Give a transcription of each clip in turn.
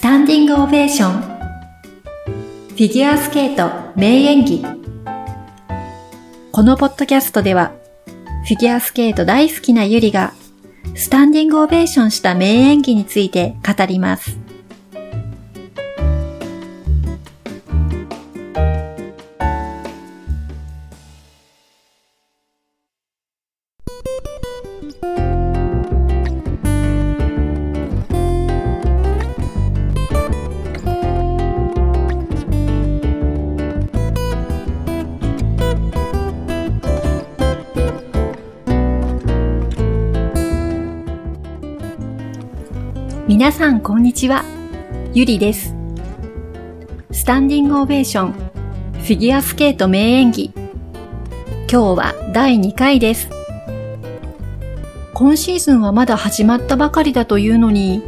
スタンディングオベーションフィギュアスケート名演技このポッドキャストではフィギュアスケート大好きなゆりがスタンディングオベーションした名演技について語ります。皆さんこんにちは。ゆりです。スタンディングオベーション、フィギュアスケート名演技。今日は第2回です。今シーズンはまだ始まったばかりだというのに、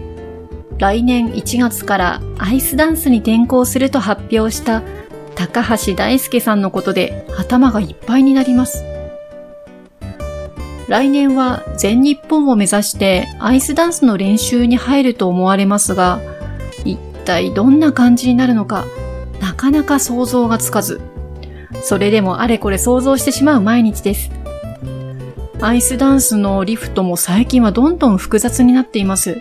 来年1月からアイスダンスに転向すると発表した高橋大輔さんのことで頭がいっぱいになります。来年は全日本を目指してアイスダンスの練習に入ると思われますが、一体どんな感じになるのか、なかなか想像がつかず、それでもあれこれ想像してしまう毎日です。アイスダンスのリフトも最近はどんどん複雑になっています。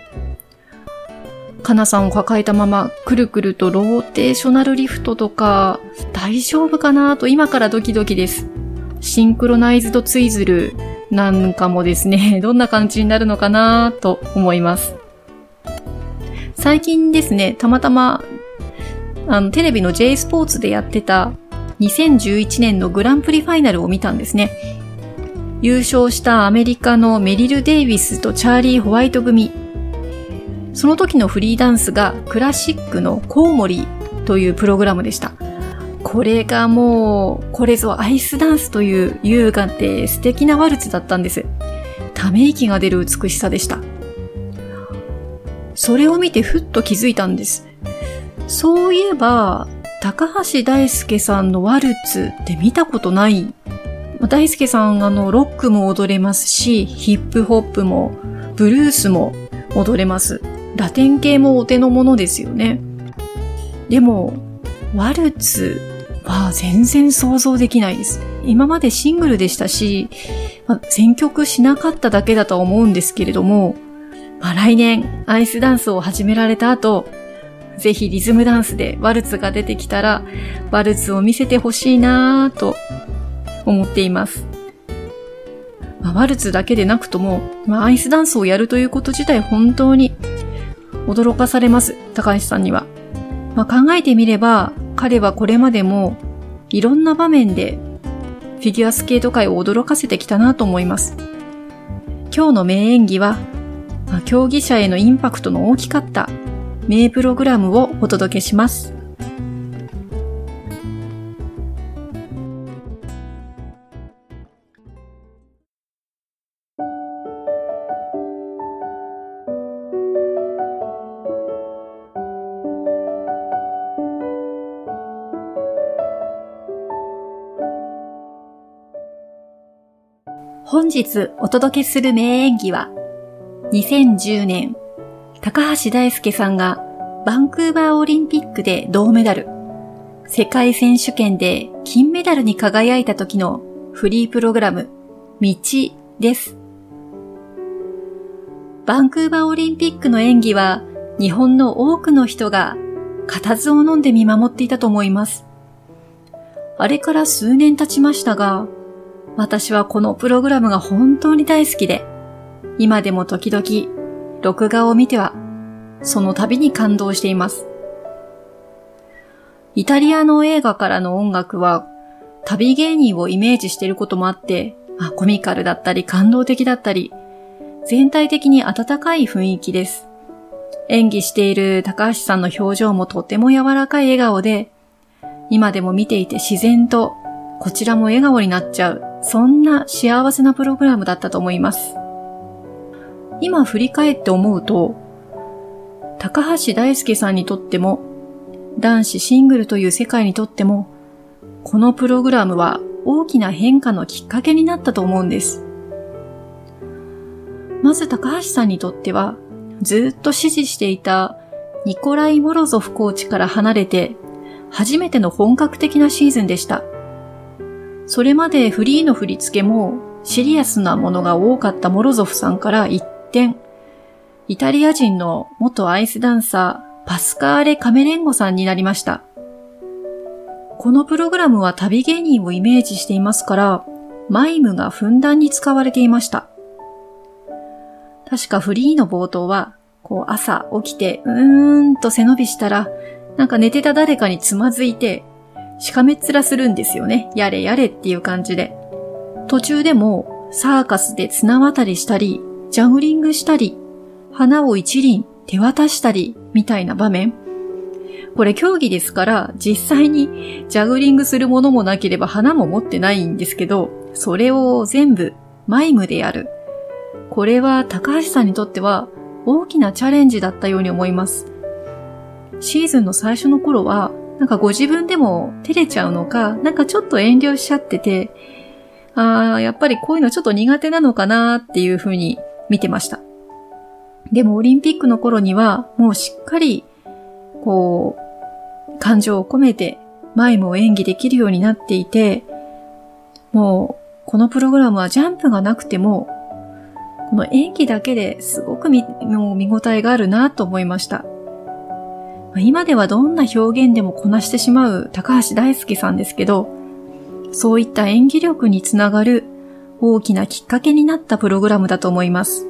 かなさんを抱えたままくるくるとローテーショナルリフトとか大丈夫かなと今からドキドキです。シンクロナイズドツイズル、なんかもですね、どんな感じになるのかなと思います。最近ですね、たまたま、あの、テレビの J スポーツでやってた2011年のグランプリファイナルを見たんですね。優勝したアメリカのメリル・デイビスとチャーリー・ホワイト組。その時のフリーダンスがクラシックのコウモリというプログラムでした。これがもう、これぞアイスダンスという優雅で素敵なワルツだったんです。ため息が出る美しさでした。それを見てふっと気づいたんです。そういえば、高橋大輔さんのワルツって見たことない。大輔さんあの、ロックも踊れますし、ヒップホップも、ブルースも踊れます。ラテン系もお手の物ですよね。でも、ワルツは全然想像できないです。今までシングルでしたし、まあ、選曲しなかっただけだと思うんですけれども、まあ、来年アイスダンスを始められた後、ぜひリズムダンスでワルツが出てきたら、ワルツを見せてほしいなぁと思っています。まあ、ワルツだけでなくとも、まあ、アイスダンスをやるということ自体本当に驚かされます、高橋さんには。まあ、考えてみれば、彼はこれまでもいろんな場面でフィギュアスケート界を驚かせてきたなと思います。今日の名演技は、競技者へのインパクトの大きかった名プログラムをお届けします。本日お届けする名演技は、2010年、高橋大輔さんがバンクーバーオリンピックで銅メダル、世界選手権で金メダルに輝いた時のフリープログラム、道です。バンクーバーオリンピックの演技は日本の多くの人が固唾を飲んで見守っていたと思います。あれから数年経ちましたが、私はこのプログラムが本当に大好きで、今でも時々、録画を見ては、その度に感動しています。イタリアの映画からの音楽は、旅芸人をイメージしていることもあって、まあ、コミカルだったり感動的だったり、全体的に温かい雰囲気です。演技している高橋さんの表情もとても柔らかい笑顔で、今でも見ていて自然とこちらも笑顔になっちゃうそんな幸せなプログラムだったと思います。今振り返って思うと、高橋大輔さんにとっても、男子シングルという世界にとっても、このプログラムは大きな変化のきっかけになったと思うんです。まず高橋さんにとっては、ずっと支持していたニコライ・モロゾフコーチから離れて、初めての本格的なシーズンでした。それまでフリーの振り付けもシリアスなものが多かったモロゾフさんから一転、イタリア人の元アイスダンサー、パスカーレ・カメレンゴさんになりました。このプログラムは旅芸人をイメージしていますから、マイムがふんだんに使われていました。確かフリーの冒頭は、こう朝起きて、うーんと背伸びしたら、なんか寝てた誰かにつまずいて、しかめっ面するんですよね。やれやれっていう感じで。途中でも、サーカスで綱渡りしたり、ジャグリングしたり、花を一輪手渡したり、みたいな場面。これ競技ですから、実際にジャグリングするものもなければ花も持ってないんですけど、それを全部マイムでやる。これは高橋さんにとっては大きなチャレンジだったように思います。シーズンの最初の頃は、なんかご自分でも照れちゃうのか、なんかちょっと遠慮しちゃってて、ああ、やっぱりこういうのちょっと苦手なのかなっていう風に見てました。でもオリンピックの頃にはもうしっかり、こう、感情を込めてマイムを演技できるようになっていて、もうこのプログラムはジャンプがなくても、この演技だけですごく見もう見応えがあるなと思いました。今ではどんな表現でもこなしてしまう高橋大輔さんですけど、そういった演技力につながる大きなきっかけになったプログラムだと思います。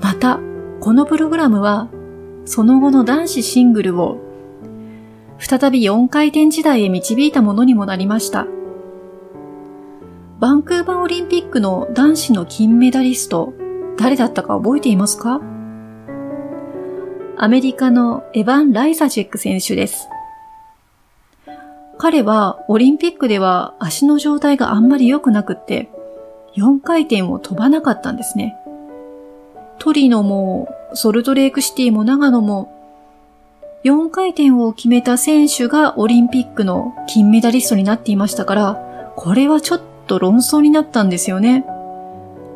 また、このプログラムは、その後の男子シングルを、再び4回転時代へ導いたものにもなりました。バンクーバーオリンピックの男子の金メダリスト、誰だったか覚えていますか？アメリカのエヴァン・ライザジェック選手です。彼はオリンピックでは足の状態があんまり良くなくって、4回転を飛ばなかったんですね。トリノも、ソルトレイクシティも長野も、4回転を決めた選手がオリンピックの金メダリストになっていましたから、これはちょっと論争になったんですよね。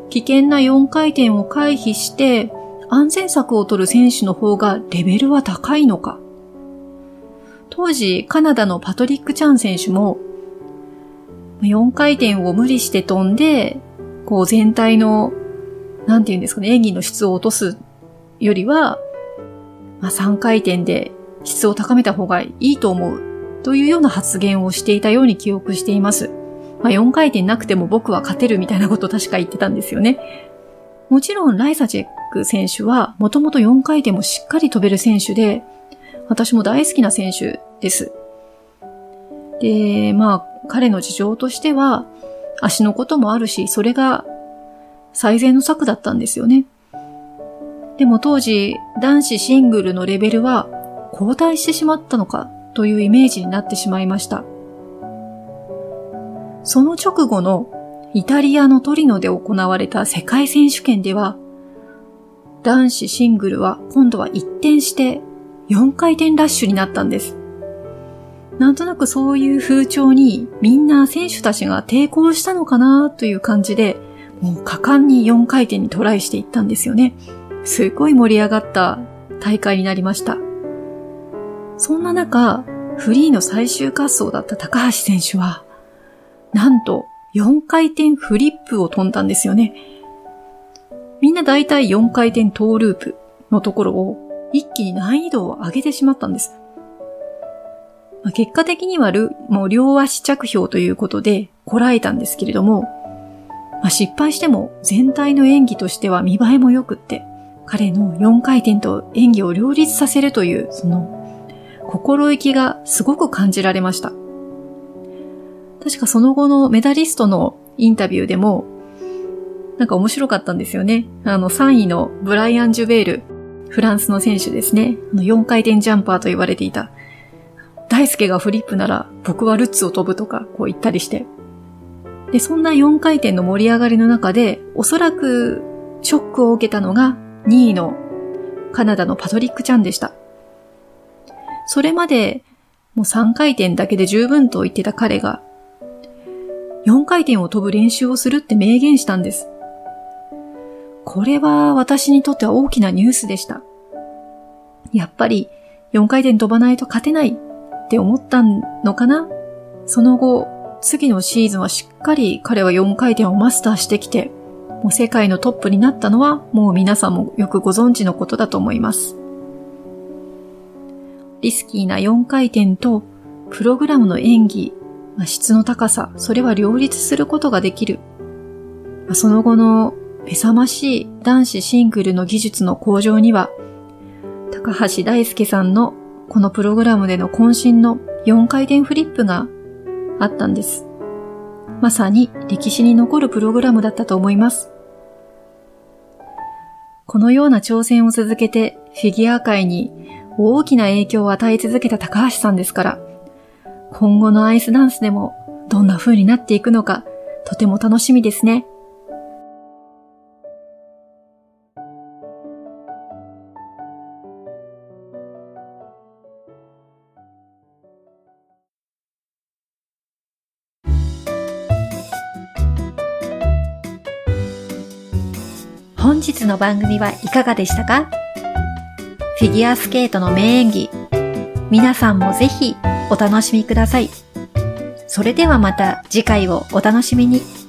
危険な4回転を回避して安全策を取る選手の方がレベルは高いのか。当時カナダのパトリック・チャン選手も4回転を無理して飛んで、こう全体のなんて言うんですかね、演技の質を落とすよりは、まあ、3回転で質を高めた方がいいと思うというような発言をしていたように記憶しています。まあ、4回転なくても僕は勝てるみたいなこと確か言ってたんですよね。もちろんライサチェック選手はもともと4回転もしっかり飛べる選手で、私も大好きな選手です。で、まあ彼の事情としては足のこともあるし、それが最善の策だったんですよね。でも当時、男子シングルのレベルは後退してしまったのかというイメージになってしまいました。その直後のイタリアのトリノで行われた世界選手権では、男子シングルは今度は一転して4回転ラッシュになったんです。なんとなくそういう風潮にみんな選手たちが抵抗したのかなという感じでもう果敢に4回転にトライしていったんですよね。すごい盛り上がった大会になりました。そんな中、フリーの最終滑走だった高橋選手は、なんと4回転フリップを飛んだんですよね。みんな大体4回転トーループのところを一気に難易度を上げてしまったんです。まあ、結果的にはもう両足着氷ということでこらえたんですけれども、まあ、失敗しても全体の演技としては見栄えも良くって、彼の4回転と演技を両立させるという、その心意気がすごく感じられました。確かその後のメダリストのインタビューでも、なんか面白かったんですよね。あの3位のブライアン・ジュベール、フランスの選手ですね。あの4回転ジャンパーと言われていた。大輔がフリップなら僕はルッツを飛ぶとかこう言ったりして、で、そんな4回転の盛り上がりの中で、おそらくショックを受けたのが2位のカナダのパトリック・チャンでした。それまでもう3回転だけで十分と言ってた彼が、4回転を飛ぶ練習をするって明言したんです。これは私にとっては大きなニュースでした。やっぱり4回転飛ばないと勝てないって思ったのかな？その後、次のシーズンはしっかり彼は4回転をマスターしてきて、もう世界のトップになったのはもう皆さんもよくご存知のことだと思います。リスキーな4回転とプログラムの演技、まあ、質の高さ、それは両立することができる。まあ、その後の目覚ましい男子シングルの技術の向上には、高橋大輔さんのこのプログラムでの渾身の4回転フリップがあったんです。まさに歴史に残るプログラムだったと思います。このような挑戦を続けてフィギュア界に大きな影響を与え続けた高橋さんですから、今後のアイスダンスでもどんな風になっていくのか、とても楽しみですね。本日の番組はいかがでしたか？フィギュアスケートの名演技、皆さんもぜひお楽しみください。それではまた次回をお楽しみに。